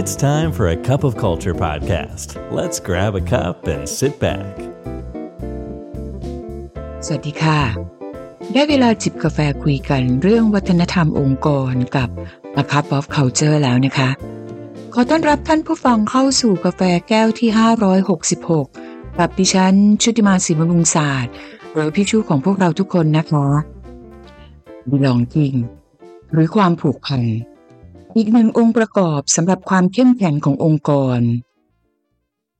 It's time for a cup of culture podcast. Let's grab a cup and sit back. สวัสดีค่ะ ได้เวลาจิบกาแฟคุยกันเรื่องวัฒนธรรมองค์กรกับ A Cup of Culture แล้วนะคะ ขอต้อนรับท่านผู้ฟังเข้าสู่กาแฟแก้วที่ 566 กับดิฉันชุติมาศรีบำรุงศาสตร์หรือพี่ชูของพวกเราทุกคนนะคะ belonging หรือความผูกพัน อีกหนึ่งองค์ประกอบสำหรับความเข้มแข็งขององค์กร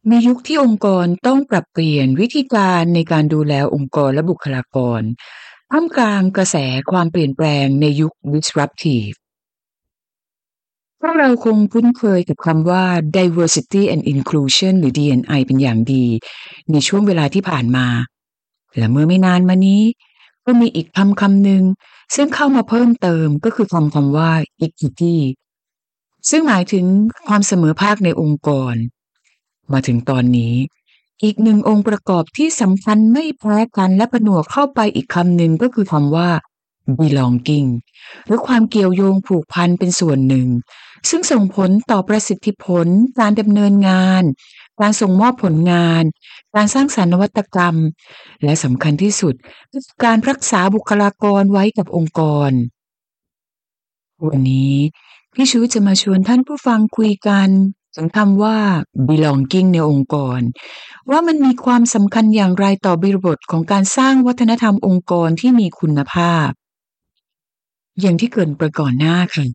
ในยุคที่องค์กรต้องปรับเปลี่ยนวิธีการในการดูแลองค์กรและบุคลากรท่ามกลางกระแสความเปลี่ยนแปลงในยุค disruptive พวกเราคงคุ้นเคยกับคำว่า diversity and inclusion หรือ D&I เป็นอย่างดี ในช่วงเวลาที่ผ่านมา และเมื่อไม่นานมานี้ ก็มีอีกคำคำหนึ่งซึ่งเข้ามาเพิ่มเติมก็คือคำคำว่า equity ซึ่งหมายถึงความเสมอภาคในองค์กร มาถึงตอนนี้ อีกหนึ่งองค์ประกอบที่สำคัญไม่แพ้กันและผนวกเข้าไปอีกคำหนึ่งก็คือคำว่า belonging หรือความเกี่ยวโยงผูกพันเป็นส่วนหนึ่ง ซึ่งส่งผลต่อประสิทธิผล การดำเนินงาน การส่งมอบผลงาน การสร้างสรรค์นวัตกรรม และสำคัญที่สุดคือการรักษาบุคลากรไว้กับองค์กร วันนี้ พี่ชูจะมาชวนท่านผู้ฟังคุยกันถึงคำว่า belonging ในองค์กร ว่ามันมีความสำคัญอย่างไรต่อบริบทของการสร้างวัฒนธรรมองค์กรที่มีคุณภาพ อย่างที่เกินไปก่อนหน้าค่ะ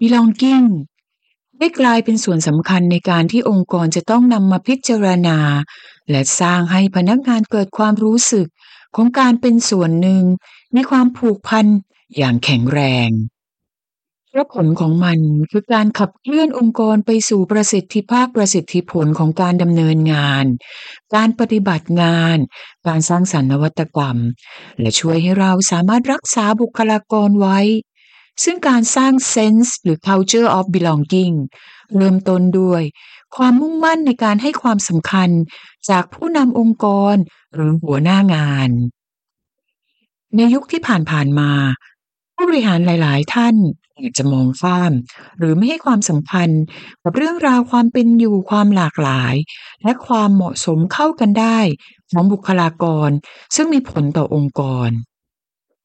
belonging ได้กลายเป็นส่วนสำคัญในการที่องค์กรจะต้องนำมาพิจารณา และสร้างให้พนักงานเกิดความรู้สึกของการเป็นส่วนหนึ่ง มีความผูกพันอย่างแข็งแรง เพราะผลของมันคือการขับเคลื่อนองค์กรไปสู่ประสิทธิภาพประสิทธิผลของการดำเนินงาน การปฏิบัติงาน การสร้างสรรค์นวัตกรรม และช่วยให้เราสามารถรักษาบุคลากรไว้ ซึ่งการสร้าง sense หรือ culture of belonging เริ่มต้นด้วย ความมุ่งมั่นในการให้ความสำคัญจากผู้นำองค์กรหรือหัวหน้างาน ในยุคที่ผ่านๆมาผู้บริหารหลาย ๆ ท่าน อาจจะมองข้าม หรือไม่ให้ความสำคัญกับเรื่องราวความเป็นอยู่ความหลากหลาย และความเหมาะสมเข้ากันได้ของบุคลากร ซึ่งมีผลต่อองค์กร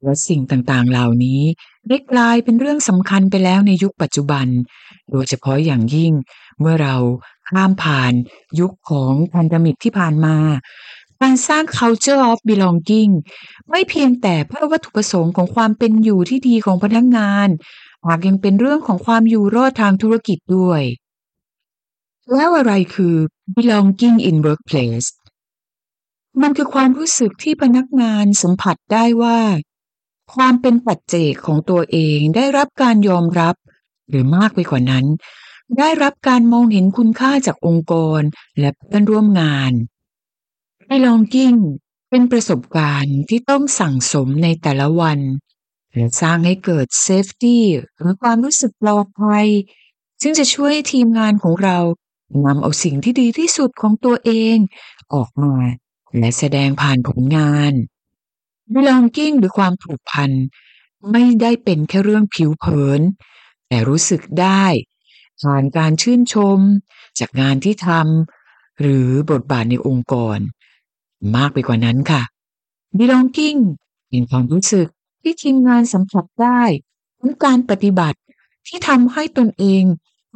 และสิ่งต่างๆ เหล่านี้ได้กลายเป็นเรื่องสำคัญไปแล้วในยุคปัจจุบัน โดยเฉพาะอย่างยิ่งเมื่อเราข้ามผ่านยุคของพันธมิตรที่ผ่านมาการสร้าง culture of belonging ไม่เพียงแต่เพื่อวัตถุประสงค์ของความเป็นอยู่ที่ดีของพนักงาน หากยังเป็นเรื่องของความอยู่รอดทางธุรกิจด้วย แล้วอะไรคือ belonging in workplace มันคือความรู้สึกที่พนักงานสัมผัสได้ว่า ความเป็นปัจเจกของตัวเองได้รับการยอมรับ หรือมากไปกว่านั้น ได้รับการมองเห็นคุณค่าจากองค์กรและเพื่อนร่วมงาน belonging เป็นประสบการณ์ที่ต้องสั่งสมในแต่ละวัน สร้างให้เกิด safety หรือความรู้สึกปลอดภัย ซึ่งจะช่วยให้ทีมงานของเรานำเอาสิ่งที่ดีที่สุดของตัวเอง ออกมา และแสดงผ่านผลงาน belonging หรือความผูกพันไม่ได้เป็นแค่เรื่องผิวเผิน แต่รู้สึกได้ผ่านการชื่นชม จากงานที่ทำหรือบทบาทในองค์กร มากไปกว่านั้นค่ะ belonging เป็นความรู้สึก ที่ทีมงานสัมผัสได้ถึงการปฏิบัติที่ทำให้ตนเอง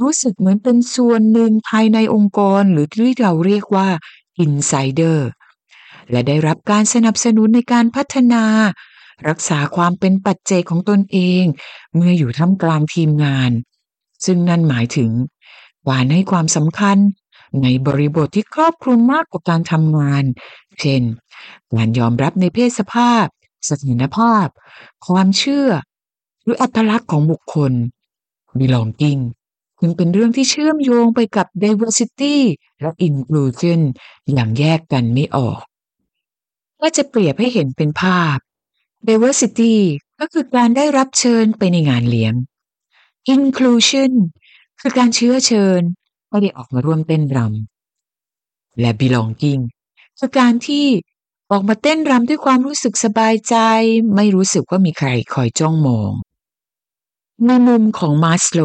รู้สึกเหมือนเป็นส่วนหนึ่งภายในองค์กรหรือที่เราเรียกว่า insider และได้รับการสนับสนุนในการพัฒนา รักษาความเป็นปัจเจกของตนเอง เมื่ออยู่ท่ามกลางทีมงาน ซึ่งนั่นหมายถึงการให้ความสำคัญในบริบทที่ครอบคลุมมากกว่าการทำงาน เช่น การยอมรับในเพศสภาพ สถานภาพ ความเชื่อ หรืออัตลักษณ์ของบุคคล belonging จึงเป็นเรื่องที่เชื่อมโยงไปกับ diversity และ inclusion อย่างแยกกันไม่ออกว่าจะเปรียบให้เห็นเป็นภาพ diversity ก็คือการได้รับเชิญไปในงานเลี้ยง inclusion คือการเชื้อเชิญไม่ได้ออกมาร่วมเต้นรำและ belonging คือการที่ ออกมาเต้นรำด้วยความรู้สึกสบายใจ ไม่รู้สึกว่ามีใครคอยจ้องมอง ในมุมของมาสโล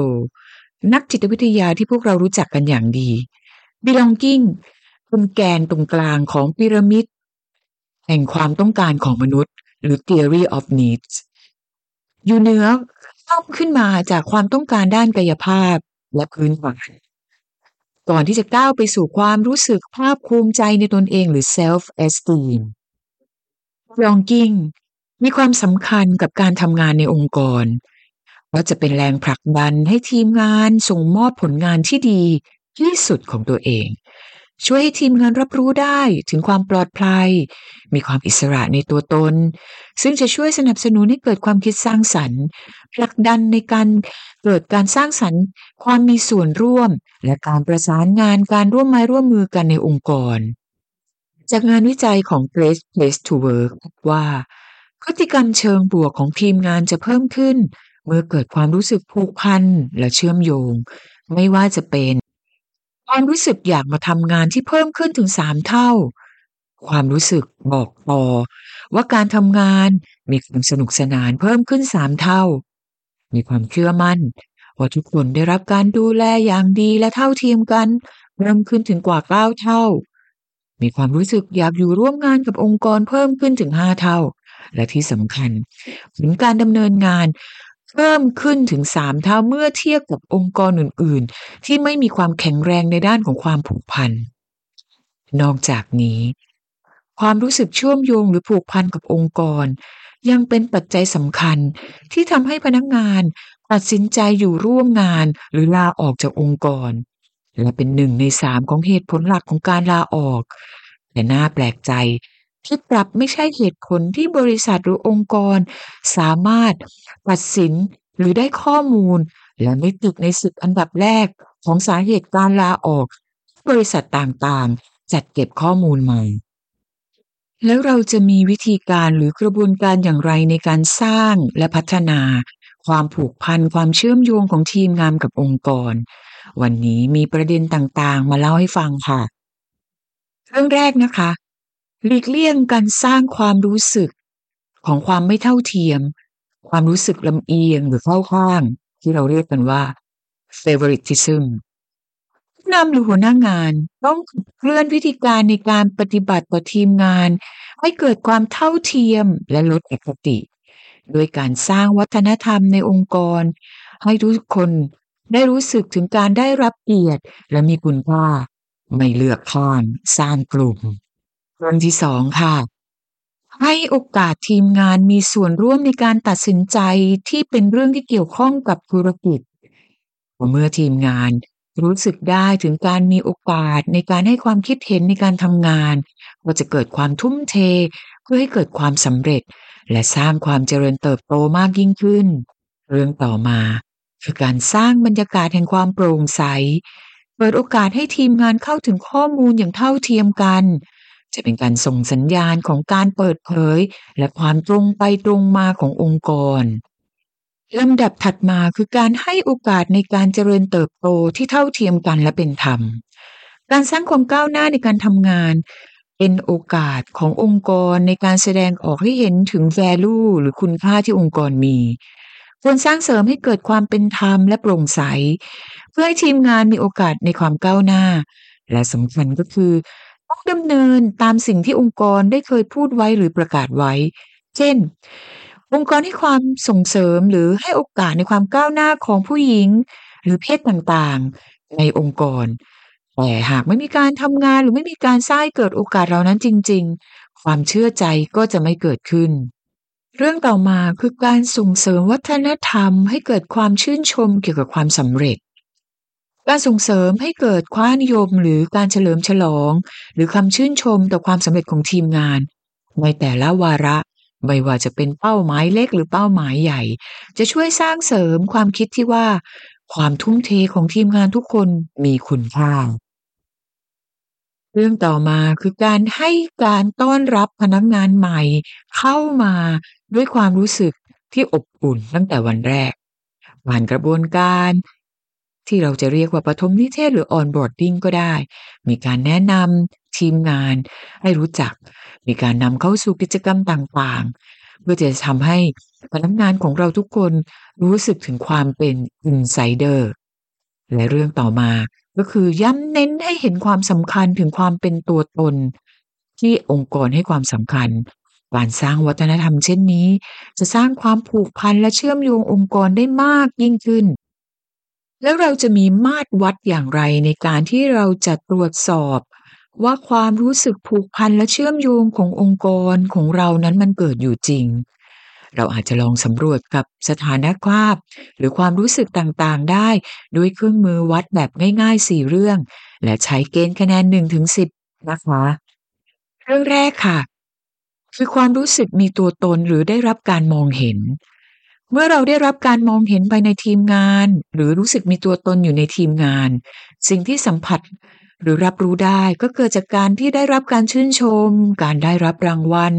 นักจิตวิทยาที่พวกเรารู้จักกันอย่างดี belonging เป็นแกนตรงกลางของพีระมิด แห่งความต้องการของมนุษย์ หรือ theory of needs อยู่เหนือต้อมขึ้นมาจากความต้องการด้านกายภาพและพื้นฐาน ก่อนที่จะก้าวไปสู่ความรู้สึกภาคภูมิใจในตนเองหรือ self esteem ยองกิ้งมีความสำคัญกับการทำงานในองค์กรว่าจะเป็นแรงผลักดันให้ทีมงานส่งมอบผลงานที่ดีที่สุดของตัวเอง ช่วยให้ทีมงานรับรู้ได้ถึงความปลอดภัย มีความอิสระในตัวตน ซึ่งจะช่วยสนับสนุนให้เกิดความคิดสร้างสรรค์ผลักดันในการเกิดการสร้างสรรค์ ความมีส่วนร่วม และการประสานงานการร่วมไม้ร่วมมือกันในองค์กร จากงานวิจัยของ Great Place to Work ว่าพฤติกรรมเชิงบวกของทีมงานจะเพิ่มขึ้น เมื่อเกิดความรู้สึกผูกพันและเชื่อมโยง ไม่ว่าจะเป็น ความรู้สึกอยากมาทำงานที่เพิ่มขึ้นถึงสามเท่า ความรู้สึกบอกต่อว่าการทำงานมีความสนุกสนานเพิ่มขึ้นสามเท่า มีความเชื่อมั่นว่าทุกคนได้รับการดูแลอย่างดีและเท่าเทียมกันเพิ่มขึ้นถึงกว่าเก้าเท่า มีความรู้สึกอยากอยู่ร่วมงานกับองค์กรเพิ่มขึ้นถึงห้าเท่า และที่สำคัญผลการดำเนินงาน เพิ่มขึ้นถึงสามเท่าเมื่อเทียบกับองค์กรอื่น ๆ ที่ไม่มีความแข็งแรงในด้านของความผูกพัน นอกจากนี้ ความรู้สึกเชื่อมโยงหรือผูกพันกับองค์กร ยังเป็นปัจจัยสำคัญที่ทำให้พนักงานตัดสินใจอยู่ร่วมงานหรือลาออกจากองค์กร และเป็นหนึ่งในสามของเหตุผลหลักของการลาออก แต่น่าแปลกใจ ที่ปรับไม่ใช่เหตุผลที่บริษัทหรือองค์กร สามารถตัดสินหรือได้ข้อมูล และไม่ติดในสิบอันดับแรกของสาเหตุการลาออก บริษัทต่างๆ จัดเก็บข้อมูลใหม่ แล้วเราจะมีวิธีการหรือกระบวนการอย่างไรในการสร้างและพัฒนา ความผูกพันความเชื่อมโยงของทีมงานกับองค์กร วันนี้มีประเด็นต่างๆ มาเล่าให้ฟังค่ะ เรื่องแรกนะคะ หลีกเลี่ยงการสร้างความรู้สึกของความไม่เท่าเทียม ความรู้สึกลำเอียงหรือเข้าข้าง ที่เราเรียกกันว่า favoritism ผู้นำหรือหัวหน้างานต้องเคลื่อนวิธีการในการปฏิบัติต่อทีมงาน ให้เกิดความเท่าเทียมและลดอคติ โดยการสร้างวัฒนธรรมในองค์กร ให้ทุกคนได้รู้สึกถึงการได้รับเกียรติและมีคุณค่า ไม่เลือกข้างสร้างกลุ่ม เรื่องที่สองค่ะ ให้โอกาสทีมงานมีส่วนร่วมในการตัดสินใจที่เป็นเรื่องที่เกี่ยวข้องกับธุรกิจ เมื่อทีมงานรู้สึกได้ถึงการมีโอกาสในการให้ความคิดเห็นในการทำงานก็จะเกิดความทุ่มเท เพื่อให้เกิดความสำเร็จ และสร้างความเจริญเติบโตมากยิ่งขึ้น เรื่องต่อมา คือการสร้างบรรยากาศแห่งความโปร่งใส เปิดโอกาสให้ทีมงานเข้าถึงข้อมูลอย่างเท่าเทียมกัน จะเป็นการส่งสัญญาณของการเปิดเผย และความตรงไปตรงมาขององค์กรลำดับถัดมาคือการให้โอกาสในการเจริญเติบโตที่เท่าเทียมกันและเป็นธรรม การสร้างความก้าวหน้าในการทำงาน เป็นโอกาสขององค์กรในการแสดงออกให้เห็นถึง value หรือคุณค่าที่องค์กรมีควรสร้างเสริมให้เกิดความเป็นธรรมและโปร่งใส เพื่อให้ทีมงานมีโอกาสในความก้าวหน้า และสำคัญก็คือ ต้องดำเนินตามสิ่งที่องค์กรได้เคยพูดไว้หรือประกาศไว้ เช่น องค์กรให้ความส่งเสริมหรือให้โอกาสในความก้าวหน้าของผู้หญิง หรือเพศต่างๆ ในองค์กร แต่หากไม่มีการทำงานหรือไม่มีการสร้างเกิดโอกาสเหล่านั้นจริง ๆ ความเชื่อใจก็จะไม่เกิดขึ้น เรื่องต่อมาคือการส่งเสริมวัฒนธรรมให้เกิดความชื่นชมเกี่ยวกับความสำเร็จ การส่งเสริมให้เกิดความนิยมหรือการเฉลิมฉลอง หรือคำชื่นชมต่อความสำเร็จของทีมงาน ในแต่ละวาระ ไม่ว่าจะเป็นเป้าหมายเล็กหรือเป้าหมายใหญ่ จะช่วยสร้างเสริมความคิดที่ว่า ความทุ่มเทของทีมงานทุกคนมีคุณค่าเรื่องต่อมาคือการให้การต้อนรับพนักงานใหม่ เข้ามาด้วยความรู้สึกที่อบอุ่นตั้งแต่วันแรกผ่านกระบวนการ ที่เราจะเรียกว่าปฐมนิเทศหรือ onboarding ก็ได้ มีการแนะนำทีมงานให้รู้จัก มีการนำเข้าสู่กิจกรรมต่างๆ เพื่อจะทำให้พนักงานของเราทุกคนรู้สึกถึงความเป็น insider และเรื่องต่อมาก็คือย้ำเน้นให้เห็นความสำคัญถึงความเป็นตัวตน ที่องค์กรให้ความสำคัญการสร้างวัฒนธรรมเช่นนี้ จะสร้างความผูกพันและเชื่อมโยงองค์กรได้มากยิ่งขึ้น แล้วเราจะมีมาตรวัดอย่างไรในการที่เราจะตรวจสอบ ว่าความรู้สึกผูกพันและเชื่อมโยงขององค์กรของเรานั้นมันเกิดอยู่จริง เราอาจจะลองสำรวจกับสถานภาพ หรือความรู้สึกต่างๆได้ ด้วยเครื่องมือวัดแบบง่ายๆสี่เรื่อง และใช้เกณฑ์คะแนน1ถึง10นะคะเรื่องแรกค่ะ คือความรู้สึกมีตัวตนหรือได้รับการมองเห็น เมื่อเราได้รับการมองเห็นภายในทีมงาน หรือรู้สึกมีตัวตนอยู่ในทีมงาน สิ่งที่สัมผัสหรือรับรู้ได้ก็เกิดจากการที่ได้รับการชื่นชม การได้รับรางวัล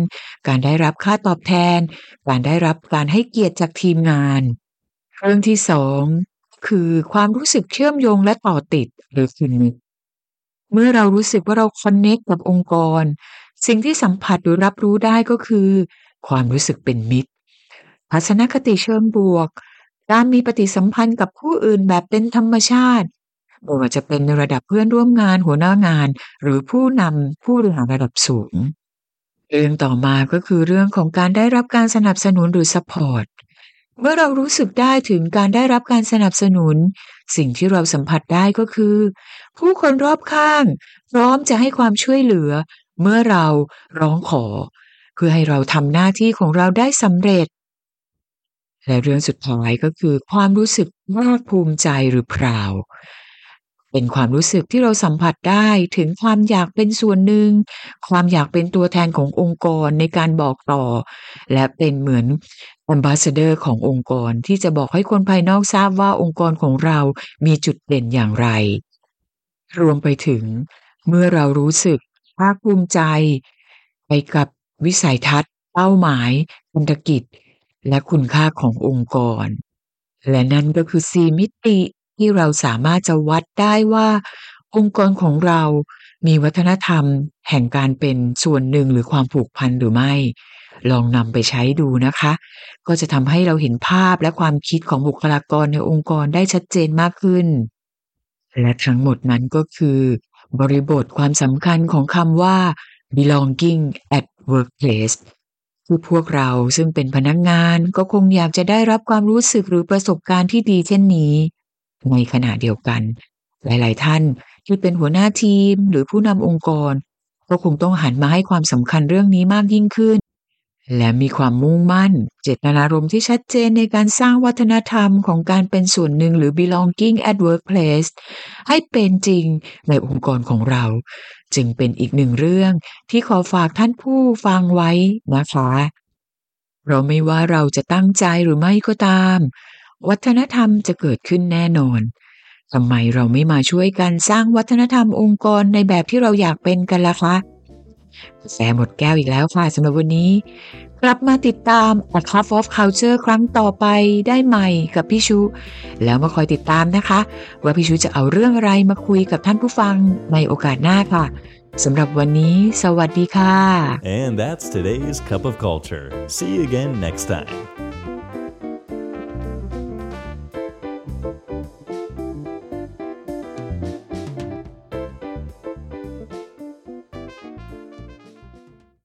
การได้รับค่าตอบแทน การได้รับการให้เกียรติจากทีมงาน เรื่องที่สองคือความรู้สึกเชื่อมโยงและต่อติดหรือคินเมื่อเรารู้สึกว่าเราคอนเนคกับองค์กร สิ่งที่สัมผัสหรือรับรู้ได้ก็คือ ความรู้สึกเป็นมิตร ทัศนคติเชิงบวก การมีปฏิสัมพันธ์กับผู้อื่นแบบเป็นธรรมชาติไม่ว่าจะเป็นในระดับเพื่อนร่วมงานหัวหน้างาน หรือผู้นำผู้บริหารระดับสูงเรื่องต่อมาก็คือเรื่องของการได้รับการสนับสนุนหรือ support เมื่อเรารู้สึกได้ถึงการได้รับการสนับสนุน สิ่งที่เราสัมผัสได้ก็คือ ผู้คนรอบข้าง พร้อมจะให้ความช่วยเหลือ เมื่อเราร้องขอ เพื่อให้เราทำหน้าที่ของเราได้สำเร็จ และเรื่องสุดท้ายก็คือความรู้สึกภาคภูมิใจหรือ proud เป็นความรู้สึกที่เราสัมผัสได้ถึงความอยากเป็นส่วนหนึ่ง ความอยากเป็นตัวแทนขององค์กรในการบอกต่อ และเป็นเหมือน Ambassador ขององค์กรที่จะบอกให้คนภายนอกทราบว่าองค์กรของเรามีจุดเด่นอย่างไร รวมไปถึงเมื่อเรารู้สึกภาคภูมิใจ ไปกับวิสัยทัศน์ เป้าหมายพันธกิจ และคุณค่าขององค์กร และนั่นก็คือ4มิติที่เราสามารถจะวัดได้ว่า องค์กรของเรามีวัฒนธรรม แห่งการเป็นส่วนหนึ่งหรือความผูกพันหรือไม่ ลองนำไปใช้ดูนะคะ ก็จะทำให้เราเห็นภาพและความคิดของบุคลากรในองค์กรได้ชัดเจนมากขึ้น และทั้งหมดนั้นก็คือ บริบทความสำคัญของคำว่า belonging at workplace คือพวกเราซึ่งเป็นพนักงานก็คงอยากจะได้รับความรู้สึกหรือประสบการณ์ที่ดีเช่นนี้ ในขณะเดียวกัน หลาย ๆ ท่านที่เป็นหัวหน้าทีมหรือผู้นำองค์กร ก็คงต้องหันมาให้ความสำคัญเรื่องนี้มากยิ่งขึ้น และมีความมุ่งมั่น เจตนารมณ์ที่ชัดเจนในการสร้างวัฒนธรรมของการเป็นส่วนหนึ่งหรือ belonging at workplace ให้เป็นจริงในองค์กรของเรา จึงเป็นอีกหนึ่งเรื่องที่ขอฝากท่านผู้ฟังไว้นะคะเราไม่ว่าเราจะตั้งใจหรือไม่ก็ตาม วัฒนธรรมจะเกิดขึ้นแน่นอนทำไมเราไม่มาช่วยกันสร้างวัฒนธรรมองค์กรในแบบที่เราอยากเป็นกันล่ะคะ กาแฟหมดแก้วอีกแล้วค่ะสำหรับวันนี้ กลับมาติดตาม A Cup of Culture ครั้งต่อไปได้ใหม่กับพี่ชู แล้วมาคอยติดตามนะคะ ว่าพี่ชูจะเอาเรื่องอะไรมาคุยกับท่านผู้ฟังในโอกาสหน้าค่ะสำหรับวันนี้สวัสดีค่ะ And that's today's Cup of Culture. See you again next time.